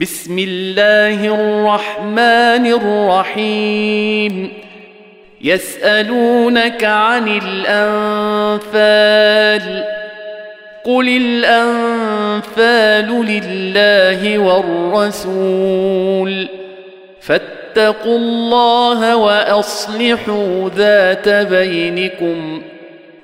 بسم الله الرحمن الرحيم. يسألونك عن الأنفال. قل الأنفال لله والرسول. فاتقوا الله وأصلحوا ذات بينكم.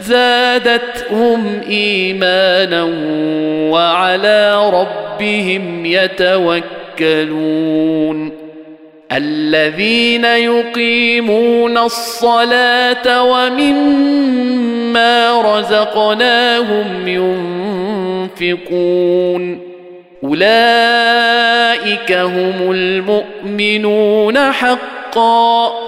زادتهم إيمانا وعلى ربهم يتوكلون. الذين يقيمون الصلاة ومما رزقناهم ينفقون. أولئك هم المؤمنون حقا.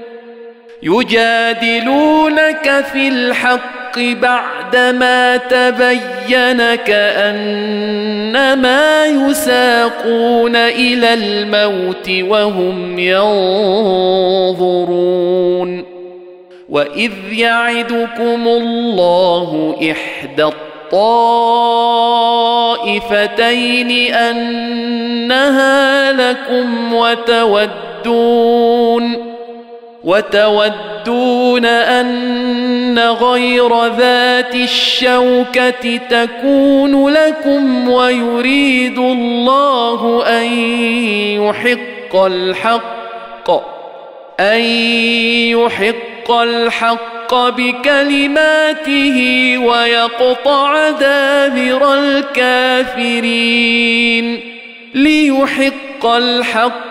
يجادلونك في الحق بعدما تبين كأنما يساقون إلى الموت وهم ينظرون وإذ يعدكم الله إحدى الطائفتين أنها لكم وتودون وتودون أن غير ذات الشوكة تكون لكم ويريد الله أن يحق الحق أن يحق الحق بكلماته ويقطع دابر الكافرين ليحق الحق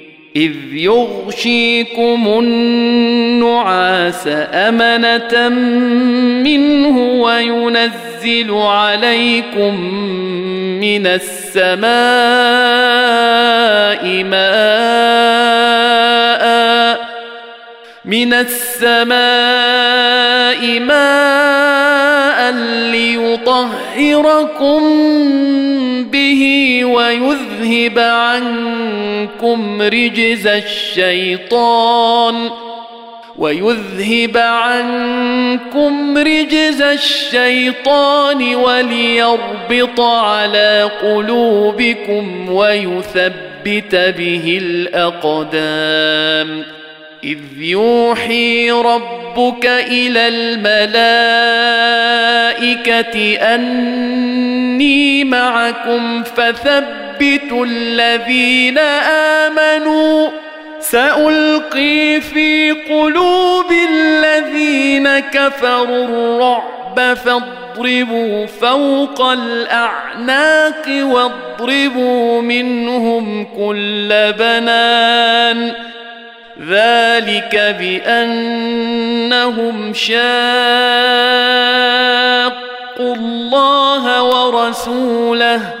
إذ يغشيكم النعاس أمنة منه وينزل عليكم من السماء ماء من السماء ماء ليطهركم به ويذهب عنكم رجز الشيطان ويذهب عنكم رجز الشيطان وليربط على قلوبكم ويثبت به الأقدام إذ يوحي ربك إلى الملائكة أني معكم فثبتوا الذين امنوا سالقي في قلوب الذين كفروا الرعب فاضربوا فوق الاعناق واضربوا منهم كل بنان ذلك بانهم شاقوا الله ورسوله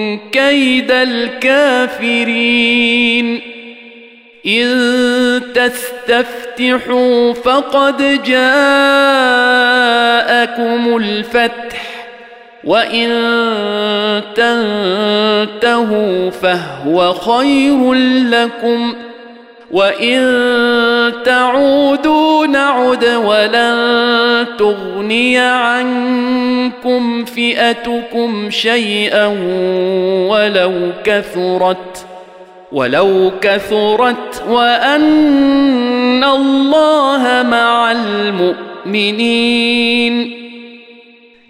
كيد الكافرين. إن تستفتحوا فقد جاءكم الفتح وإن تنتهوا فهو خير لكم. وان تعودوا نعد ولن تغني عنكم فئتكم شيئا ولو كثرت ولو كثرت وان الله مع المؤمنين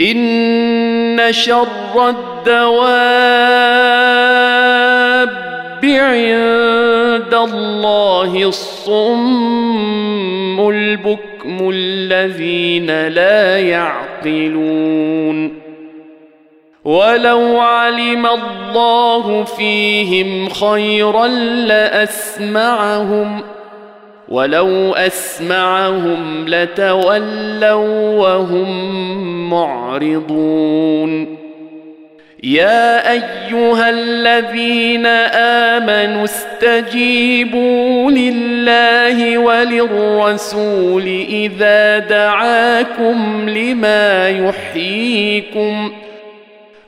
إن شر الدواب عند الله الصم البكم الذين لا يعقلون. ولو علم الله فيهم خيرا لأسمعهم ولو أسمعهم لتولوا وهم معرضون. يا أيها الذين آمنوا استجيبوا لله وللرسول إذا دعاكم لما يحييكم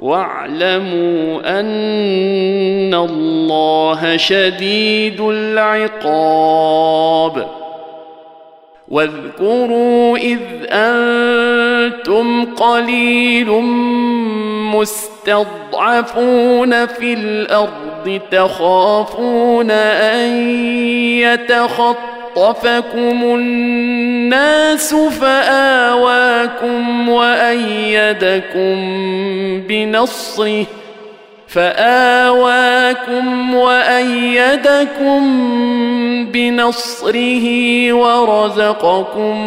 واعلموا أن الله شديد العقاب. واذكروا إذ أنتم قليل مستضعفون في الأرض تخافون أن يتخطفكم الناس فاواكم وايدكم بنصره فآواكم وأيدكم بنصره ورزقكم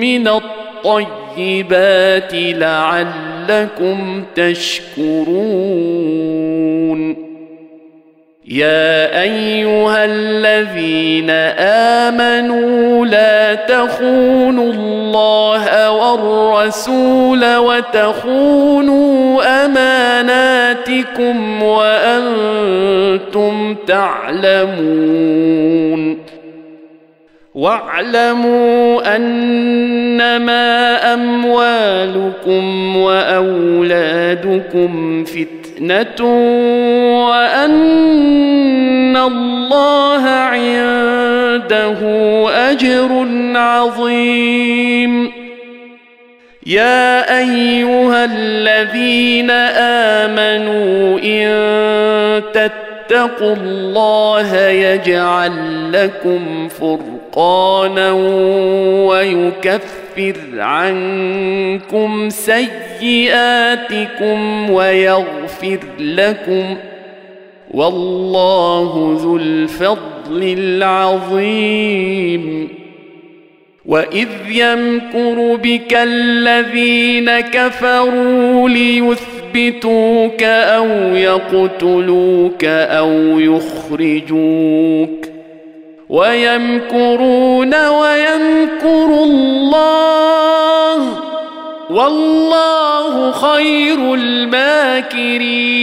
من الطيبات لعلكم تشكرون يا أيها الذين آمنوا لا تخونوا الله والرسول وتخونوا أماناتكم وأنتم تعلمون. واعلموا أنما أموالكم وأولادكم فتنه وان الله عنده اجر عظيم. يا ايها الذين امنوا ان تتقوا الله يجعل لكم فرقانا ويكفر عنكم سيئاتكم ويغفر لكم والله ذو الفضل العظيم. واذ يمكر بك الذين كفروا ليثبتوك أو يقتلوك أو يخرجوك ويمكرون ويمكر الله. والله خير الماكرين.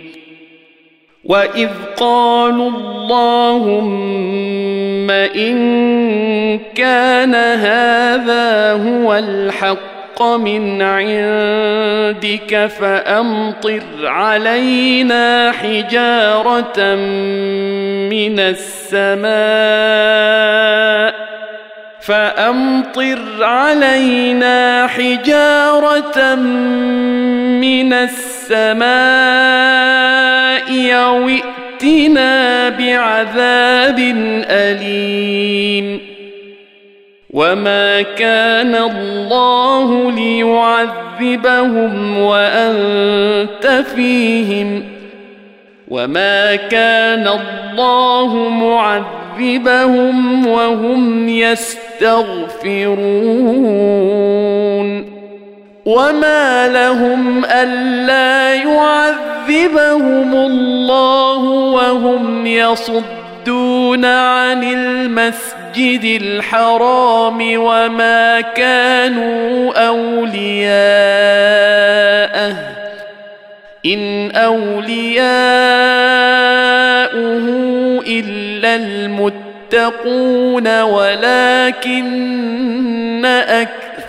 واذ قالوا اللهم ان كان هذا هو الحق من عندك فامطر علينا حجاره من السماء فامطر علينا حجاره من السماء أو ائتنا بعذاب أليم. وما كان الله ليعذبهم وأنت فيهم. وما كان الله معذبهم وهم يستغفرون. وما لهم الا يعذبهم الله وهم يصدون عن المسجد الحرام وما كانوا اولياءه ان اولياؤه الا المتقون ولكن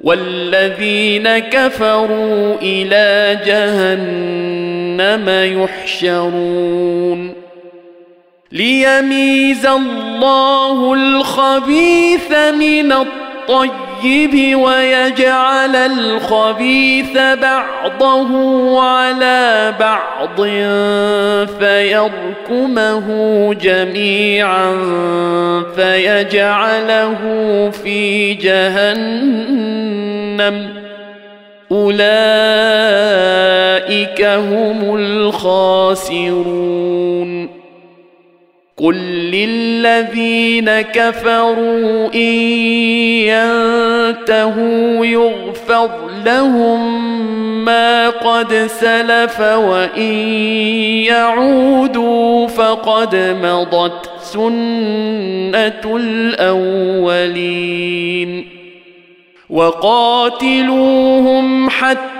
والذين كفروا إلى جهنم يحشرون. ليميز الله الخبيث من الطيب. الطيب ويجعل الخبيث بعضه على بعض فيركمه جميعا فيجعله في جهنم. أولئك هم الخاسرون. قل للذين كفروا ان ينتهوا يغفر لهم ما قد سلف وان يعودوا فقد مضت سنه الاولين وقاتلوهم حتى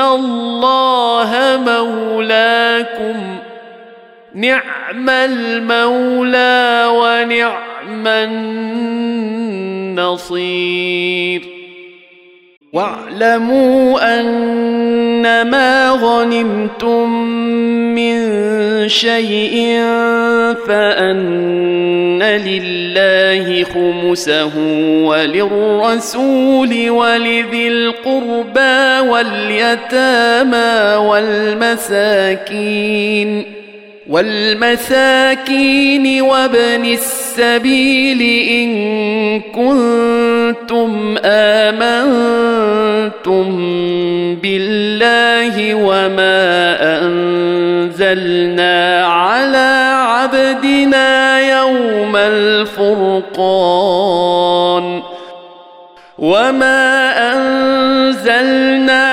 الله مولاكم. نعم المولى ونعم النصير. واعلموا ان ما غنمتم من شيء فأن لله خمسه وللرسول ولذي القربى واليتامى والمساكين والمساكين وابن السبيل إن كنتم آمنتم بالله وما أنزلنا على عبدنا يوم الفرقان وما أنزلنا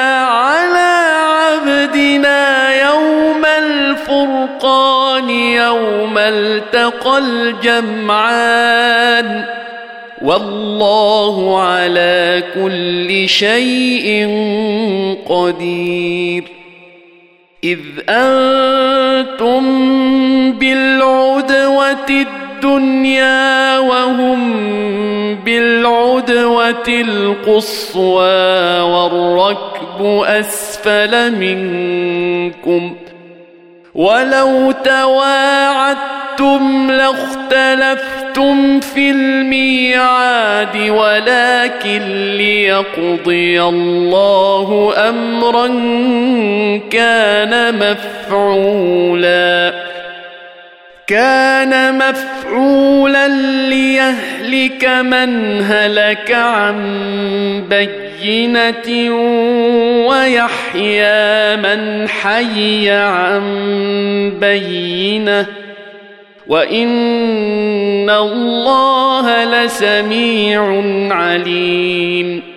يوم التقى الجمعان والله على كل شيء قدير. إذ أنتم بالعدوة الدنيا وهم بالعدوة القصوى والركب أسفل منكم ولو تواعدتم لاختلفتم في الميعاد ولكن ليقضي الله أمرا كان مفعولا. كان مفعولا ليهلك من هلك عن بينه ويحيى من حي عن بينه وان الله لسميع عليم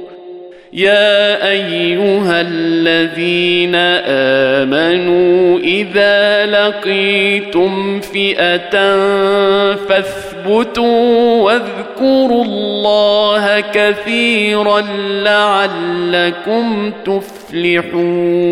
يا أيها الذين آمنوا إذا لقيتم فئة فاثبتوا واذكروا الله كثيرا لعلكم تفلحون.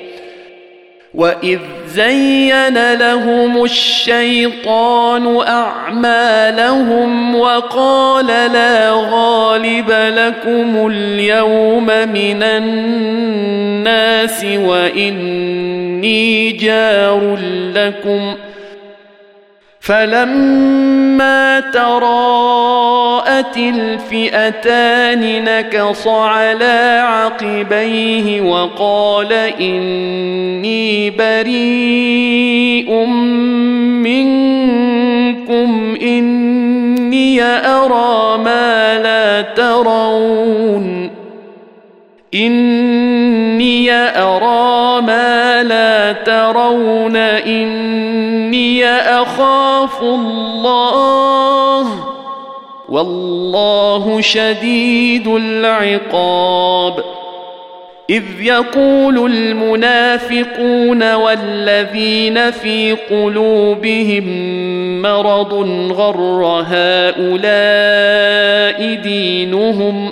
واذ زين لهم الشيطان اعمالهم وقال لا غالب لكم اليوم من الناس واني جار لكم فلما تراءت الفئتان نكص على عقبيه وقال اني بريء منكم اني ارى ما لا ترون اني ارى ما لا ترون اني اخاف الله. والله شديد العقاب. إذ يقول المنافقون والذين في قلوبهم مرض غر هؤلاء دينهم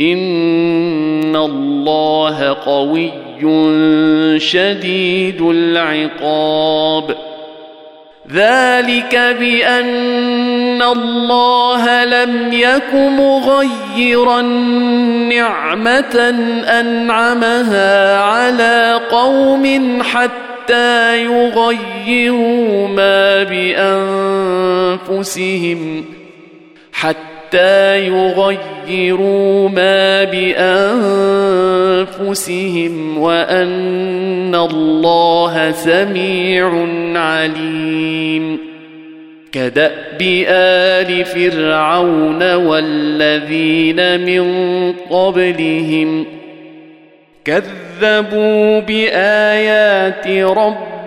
ان الله قوي شديد العقاب ذلك بان الله لم يك مغيرا نعمه انعمها على قوم حتى يغيروا ما بانفسهم حتى حتى يغيروا ما بانفسهم وان الله سميع عليم كداب ال فرعون والذين من قبلهم كذبوا بايات ربهم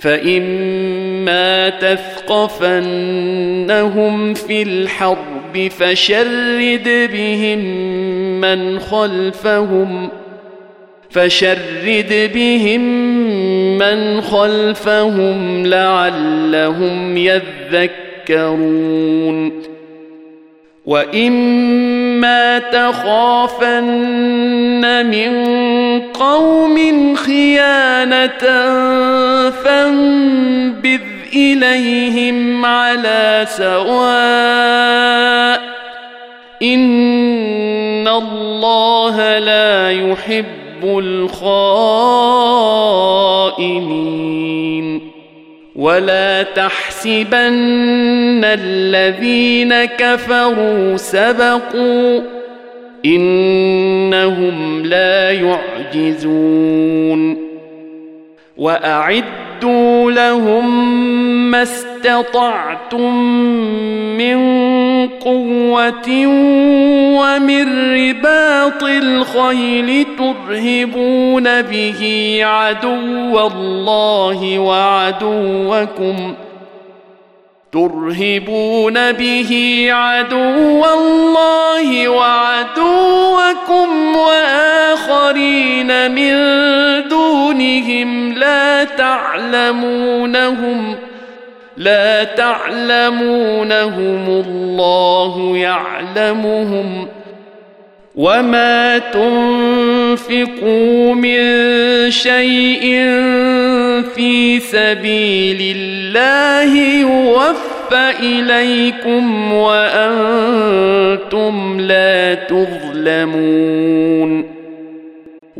فإما تثقفنهم في الحرب فشرد بهم من خلفهم فشرد بهم من خلفهم لعلهم يذكرون واما تخافن من قوم خيانه فانبذ اليهم على سواء ان الله لا يحب الخائنين ولا تحسبن الذين كفروا سبقوا انهم لا يعجزون واعدوا لهم ما استطعتم من قوة ومن رباط الخيل ترهبون به عدو الله وعدوكم ترهبون به عدو الله وعدوكم وآخرين من دونهم لا تعلمونهم لا تعلمونهم الله يعلمهم وما تنفقوا من شيء في سبيل الله يوفى إليكم وأنتم لا تظلمون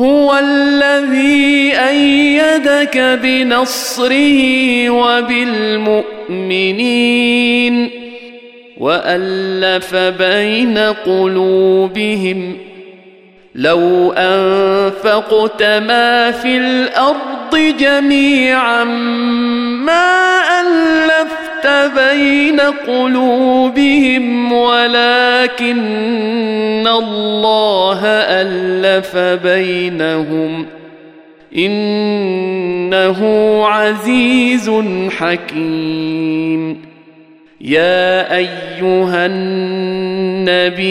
هو الذي أيدك بنصره وبالمؤمنين وألف بين قلوبهم لو أنفقت ما في الأرض جميعا ما ألفت بين قلوبهم ولكن الله الف بينهم انه عزيز حكيم. يا ايها النبي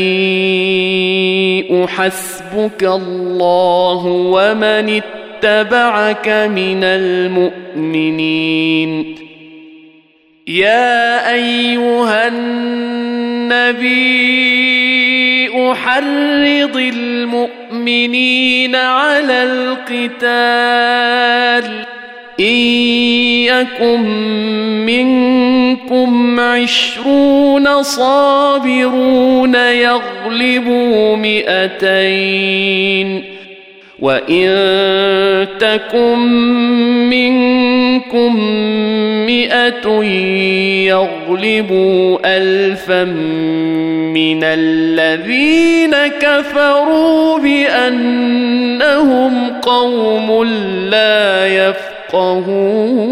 حسبك الله ومن اتبعك من المؤمنين يا أيها النبي حرض المؤمنين على القتال. إن يكن منكم عشرون صابرون يغلبوا مئتين. وان تكن منكم مئه يغلبوا الفا من الذين كفروا بانهم قوم لا يفقهون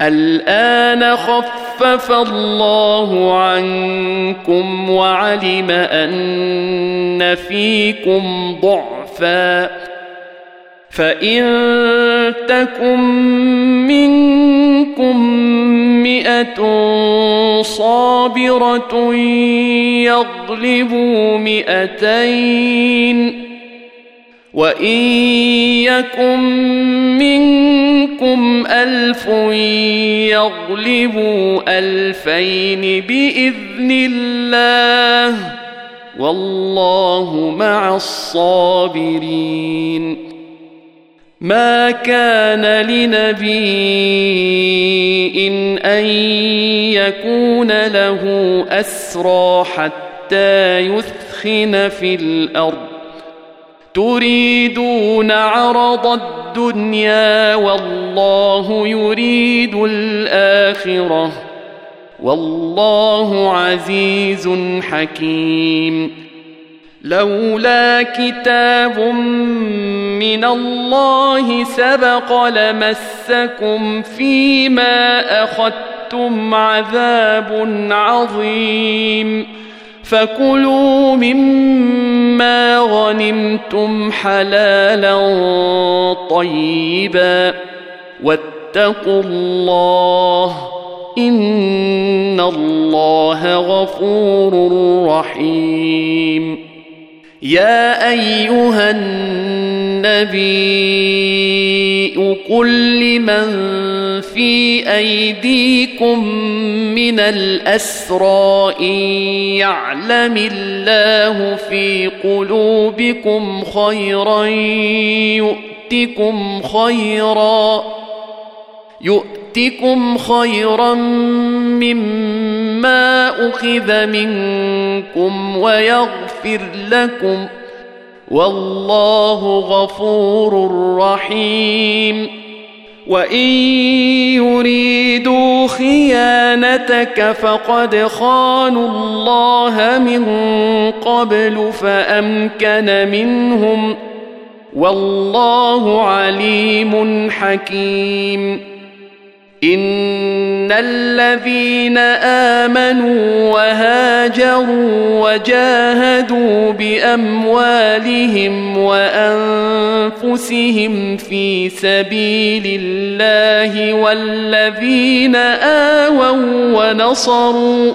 الان خفف الله عنكم وعلم أن فيكم ضعفا. فإن تكن منكم مئة صابرة يغلبوا مئتين وان يكن منكم الف يغلبوا الفين باذن الله والله مع الصابرين ما كان لنبي إن أن يكون له أسرى حتى يثخن في الأرض تريدون عرض الدنيا والله يريد الآخرة. والله عزيز حكيم. لولا كتاب من الله سبق لمسكم فيما أخذتم عذاب عظيم. فكلوا مما غنمتم حلالا طيبا واتقوا الله ان الله غفور رحيم يا أيها النبي قل لمن في أيديكم من الأسرى إن يعلم الله في قلوبكم خيرا يؤتكم خيرا يؤتكم خيرا مما أخذ منكم ويغفر لكم والله غفور رحيم. وإن يريدوا خيانتك فقد خانوا الله من قبل فأمكن منهم. والله عليم حكيم. ان الذين امنوا وهاجروا وجاهدوا باموالهم وانفسهم في سبيل الله والذين اووا ونصروا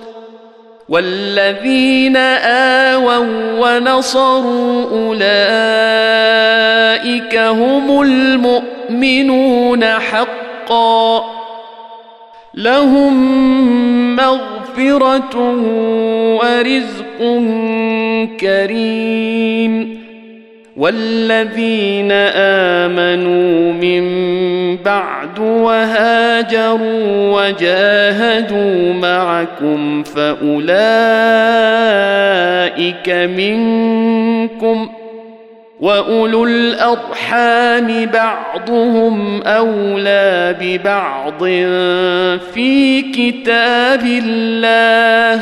والذين آووا ونصروا أولئك هم المؤمنون حقا لهم مغفرة ورزق كريم والذين امنوا من بعد وهاجروا وجاهدوا معكم فاولئك منكم واولو الارحام بعضهم اولى ببعض في كتاب الله